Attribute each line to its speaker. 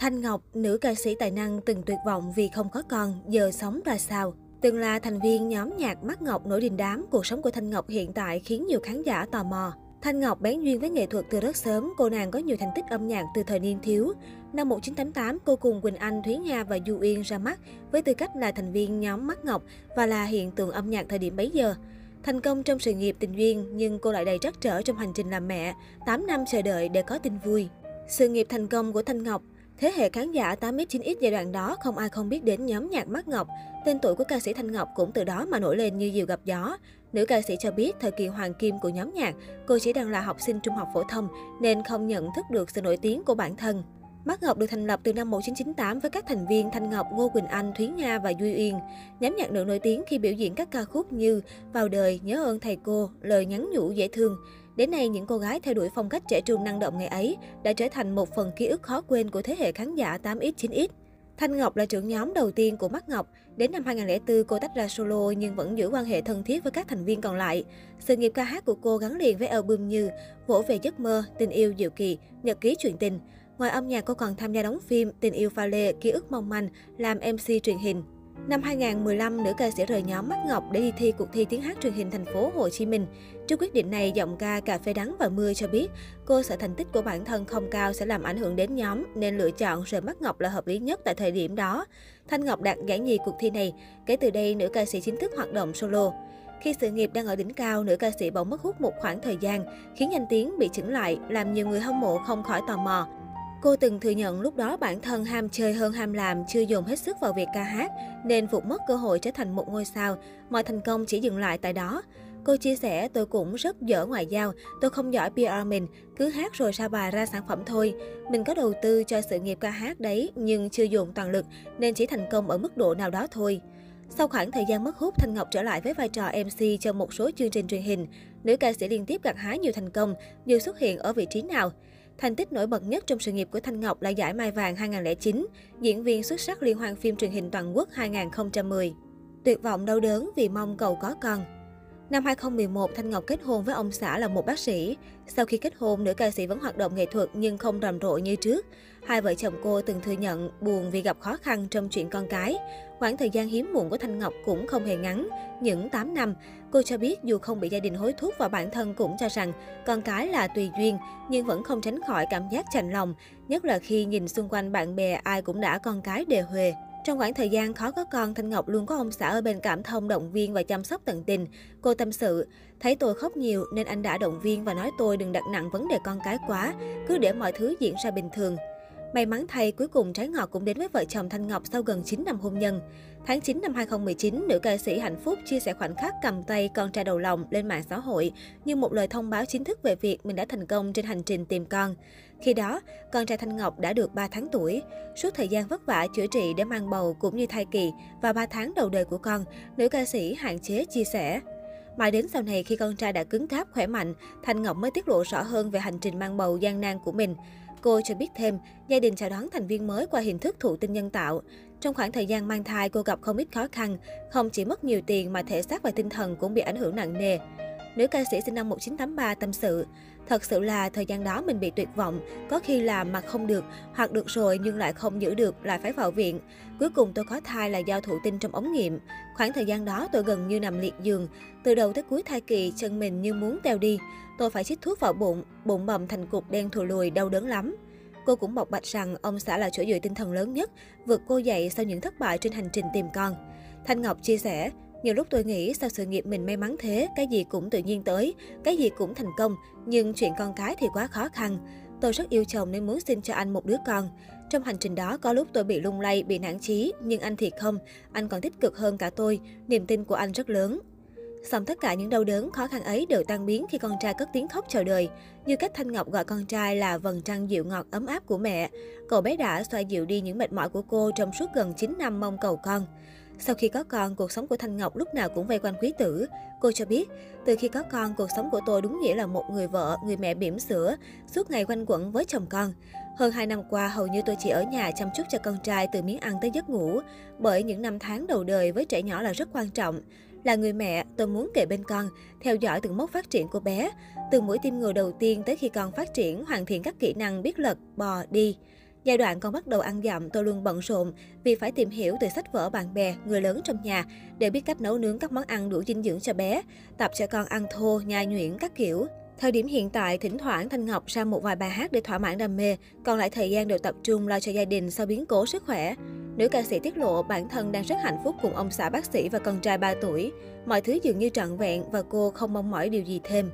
Speaker 1: Thanh Ngọc, nữ ca sĩ tài năng từng tuyệt vọng vì không có con, giờ sống ra sao? Từng là thành viên nhóm nhạc Mắt Ngọc nổi đình đám, cuộc sống của Thanh Ngọc hiện tại khiến nhiều khán giả tò mò. Thanh Ngọc bén duyên với nghệ thuật từ rất sớm, cô nàng có nhiều thành tích âm nhạc từ thời niên thiếu. Năm 1988, cô cùng Quỳnh Anh, Thúy Nga và Du Yên ra mắt với tư cách là thành viên nhóm Mắt Ngọc và là hiện tượng âm nhạc thời điểm bấy giờ. Thành công trong sự nghiệp tình duyên, nhưng cô lại đầy trắc trở trong hành trình làm mẹ, 8 năm chờ đợi để có tin vui. Sự nghiệp thành công của Thanh Ngọc Thế hệ khán giả 8X 9X giai đoạn đó không ai không biết đến nhóm nhạc Mắt Ngọc. Tên tuổi của ca sĩ Thanh Ngọc cũng từ đó mà nổi lên như diều gặp gió. Nữ ca sĩ cho biết thời kỳ hoàng kim của nhóm nhạc, cô chỉ đang là học sinh trung học phổ thông nên không nhận thức được sự nổi tiếng của bản thân. Mắt Ngọc được thành lập từ năm 1998 với các thành viên Thanh Ngọc, Ngô Quỳnh Anh, Thúy Nga và Duy Uyên. Nhóm nhạc nữ nổi tiếng khi biểu diễn các ca khúc như Vào đời, Nhớ ơn thầy cô, Lời nhắn nhủ dễ thương. Đến nay, những cô gái theo đuổi phong cách trẻ trung năng động ngày ấy đã trở thành một phần ký ức khó quên của thế hệ khán giả 8X, 9X. Thanh Ngọc là trưởng nhóm đầu tiên của Mắt Ngọc. Đến năm 2004, cô tách ra solo nhưng vẫn giữ quan hệ thân thiết với các thành viên còn lại. Sự nghiệp ca hát của cô gắn liền với album như Vỗ về giấc mơ, Tình yêu diệu kỳ, Nhật ký chuyện tình. Ngoài âm nhạc, cô còn tham gia đóng phim Tình yêu pha lê, Ký ức mong manh, làm MC truyền hình. Năm 2015, nữ ca sĩ rời nhóm Mắt Ngọc để đi thi cuộc thi tiếng hát truyền hình thành phố Hồ Chí Minh. Trước quyết định này, giọng ca Cà phê đắng và mưa cho biết cô sợ thành tích của bản thân không cao sẽ làm ảnh hưởng đến nhóm nên lựa chọn rời Mắt Ngọc là hợp lý nhất tại thời điểm đó. Thanh Ngọc đạt giải nhì cuộc thi này. Kể từ đây, nữ ca sĩ chính thức hoạt động solo. Khi sự nghiệp đang ở đỉnh cao, nữ ca sĩ bỗng mất hút một khoảng thời gian, khiến danh tiếng bị chững lại, làm nhiều người hâm mộ không khỏi tò mò. Cô từng thừa nhận lúc đó bản thân ham chơi hơn ham làm, chưa dồn hết sức vào việc ca hát, nên vụt mất cơ hội trở thành một ngôi sao. Mọi thành công chỉ dừng lại tại đó. Cô chia sẻ, tôi cũng rất dở ngoại giao, tôi không giỏi PR mình, cứ hát rồi ra bài ra sản phẩm thôi. Mình có đầu tư cho sự nghiệp ca hát đấy, nhưng chưa dùng toàn lực, nên chỉ thành công ở mức độ nào đó thôi. Sau khoảng thời gian mất hút, Thanh Ngọc trở lại với vai trò MC cho một số chương trình truyền hình. Nữ ca sĩ liên tiếp gặt hái nhiều thành công, dù xuất hiện ở vị trí nào. Thành tích nổi bật nhất trong sự nghiệp của Thanh Ngọc là giải Mai Vàng 2009, diễn viên xuất sắc liên hoan phim truyền hình toàn quốc 2010. Tuyệt vọng đau đớn vì mong cầu có con. Năm 2011, Thanh Ngọc kết hôn với ông xã là một bác sĩ. Sau khi kết hôn, nữ ca sĩ vẫn hoạt động nghệ thuật nhưng không rầm rộ như trước. Hai vợ chồng cô từng thừa nhận buồn vì gặp khó khăn trong chuyện con cái. Khoảng thời gian hiếm muộn của Thanh Ngọc cũng không hề ngắn, những 8 năm. Cô cho biết dù không bị gia đình hối thúc và bản thân cũng cho rằng con cái là tùy duyên, nhưng vẫn không tránh khỏi cảm giác chạnh lòng, nhất là khi nhìn xung quanh bạn bè ai cũng đã con cái đề huề. Trong khoảng thời gian khó có con, Thanh Ngọc luôn có ông xã ở bên cảm thông động viên và chăm sóc tận tình. Cô tâm sự, thấy tôi khóc nhiều nên anh đã động viên và nói tôi đừng đặt nặng vấn đề con cái quá, cứ để mọi thứ diễn ra bình thường. May mắn thay, cuối cùng trái ngọt cũng đến với vợ chồng Thanh Ngọc sau gần 9 năm hôn nhân. Tháng 9 năm 2019, nữ ca sĩ Hạnh Phúc chia sẻ khoảnh khắc cầm tay con trai đầu lòng lên mạng xã hội như một lời thông báo chính thức về việc mình đã thành công trên hành trình tìm con. Khi đó, con trai Thanh Ngọc đã được 3 tháng tuổi. Suốt thời gian vất vả chữa trị để mang bầu cũng như thai kỳ và 3 tháng đầu đời của con, nữ ca sĩ hạn chế chia sẻ. Mãi đến sau này khi con trai đã cứng cáp khỏe mạnh, Thanh Ngọc mới tiết lộ rõ hơn về hành trình mang bầu gian nan của mình. Cô cho biết thêm, gia đình chào đón thành viên mới qua hình thức thụ tinh nhân tạo. Trong khoảng thời gian mang thai, cô gặp không ít khó khăn, không chỉ mất nhiều tiền mà thể xác và tinh thần cũng bị ảnh hưởng nặng nề. Nữ ca sĩ sinh năm 1983 tâm sự, thật sự là thời gian đó mình bị tuyệt vọng, có khi làm mà không được, hoặc được rồi nhưng lại không giữ được, lại phải vào viện. Cuối cùng tôi có thai là do thụ tinh trong ống nghiệm. Khoảng thời gian đó tôi gần như nằm liệt giường, từ đầu tới cuối thai kỳ chân mình như muốn teo đi. Tôi phải chích thuốc vào bụng, bụng bầm thành cục đen thù lùi, đau đớn lắm. Cô cũng bộc bạch rằng ông xã là chỗ dựa tinh thần lớn nhất, vượt cô dậy sau những thất bại trên hành trình tìm con. Thanh Ngọc chia sẻ, nhiều lúc tôi nghĩ sao sự nghiệp mình may mắn thế, cái gì cũng tự nhiên tới, cái gì cũng thành công, nhưng chuyện con cái thì quá khó khăn. Tôi rất yêu chồng nên muốn xin cho anh một đứa con. Trong hành trình đó có lúc tôi bị lung lay, bị nản chí, nhưng anh thì không, anh còn tích cực hơn cả tôi, niềm tin của anh rất lớn. Xong tất cả những đau đớn, khó khăn ấy đều tan biến khi con trai cất tiếng khóc chào đời. Như cách Thanh Ngọc gọi con trai là vầng trăng dịu ngọt ấm áp của mẹ. Cậu bé đã xoa dịu đi những mệt mỏi của cô trong suốt gần 9 năm mong cầu con. Sau khi có con, cuộc sống của Thanh Ngọc lúc nào cũng vây quanh quý tử. Cô cho biết, từ khi có con, cuộc sống của tôi đúng nghĩa là một người vợ, người mẹ bỉm sữa, suốt ngày quanh quẩn với chồng con. Hơn 2 năm qua, hầu như tôi chỉ ở nhà chăm chút cho con trai từ miếng ăn tới giấc ngủ, bởi những năm tháng đầu đời với trẻ nhỏ là rất quan trọng. Là người mẹ, tôi muốn kề bên con, theo dõi từng mốc phát triển của bé, từ mũi tim ngừa đầu tiên tới khi con phát triển, hoàn thiện các kỹ năng biết lật, bò, đi. Giai đoạn con bắt đầu ăn dặm, tôi luôn bận rộn vì phải tìm hiểu từ sách vở bạn bè, người lớn trong nhà để biết cách nấu nướng các món ăn đủ dinh dưỡng cho bé, tập cho con ăn thô, nhai nhuyễn các kiểu. Thời điểm hiện tại, thỉnh thoảng Thanh Ngọc ra một vài bài hát để thỏa mãn đam mê, còn lại thời gian đều tập trung lo cho gia đình sau biến cố sức khỏe. Nữ ca sĩ tiết lộ bản thân đang rất hạnh phúc cùng ông xã bác sĩ và con trai 3 tuổi. Mọi thứ dường như trọn vẹn và cô không mong mỏi điều gì thêm.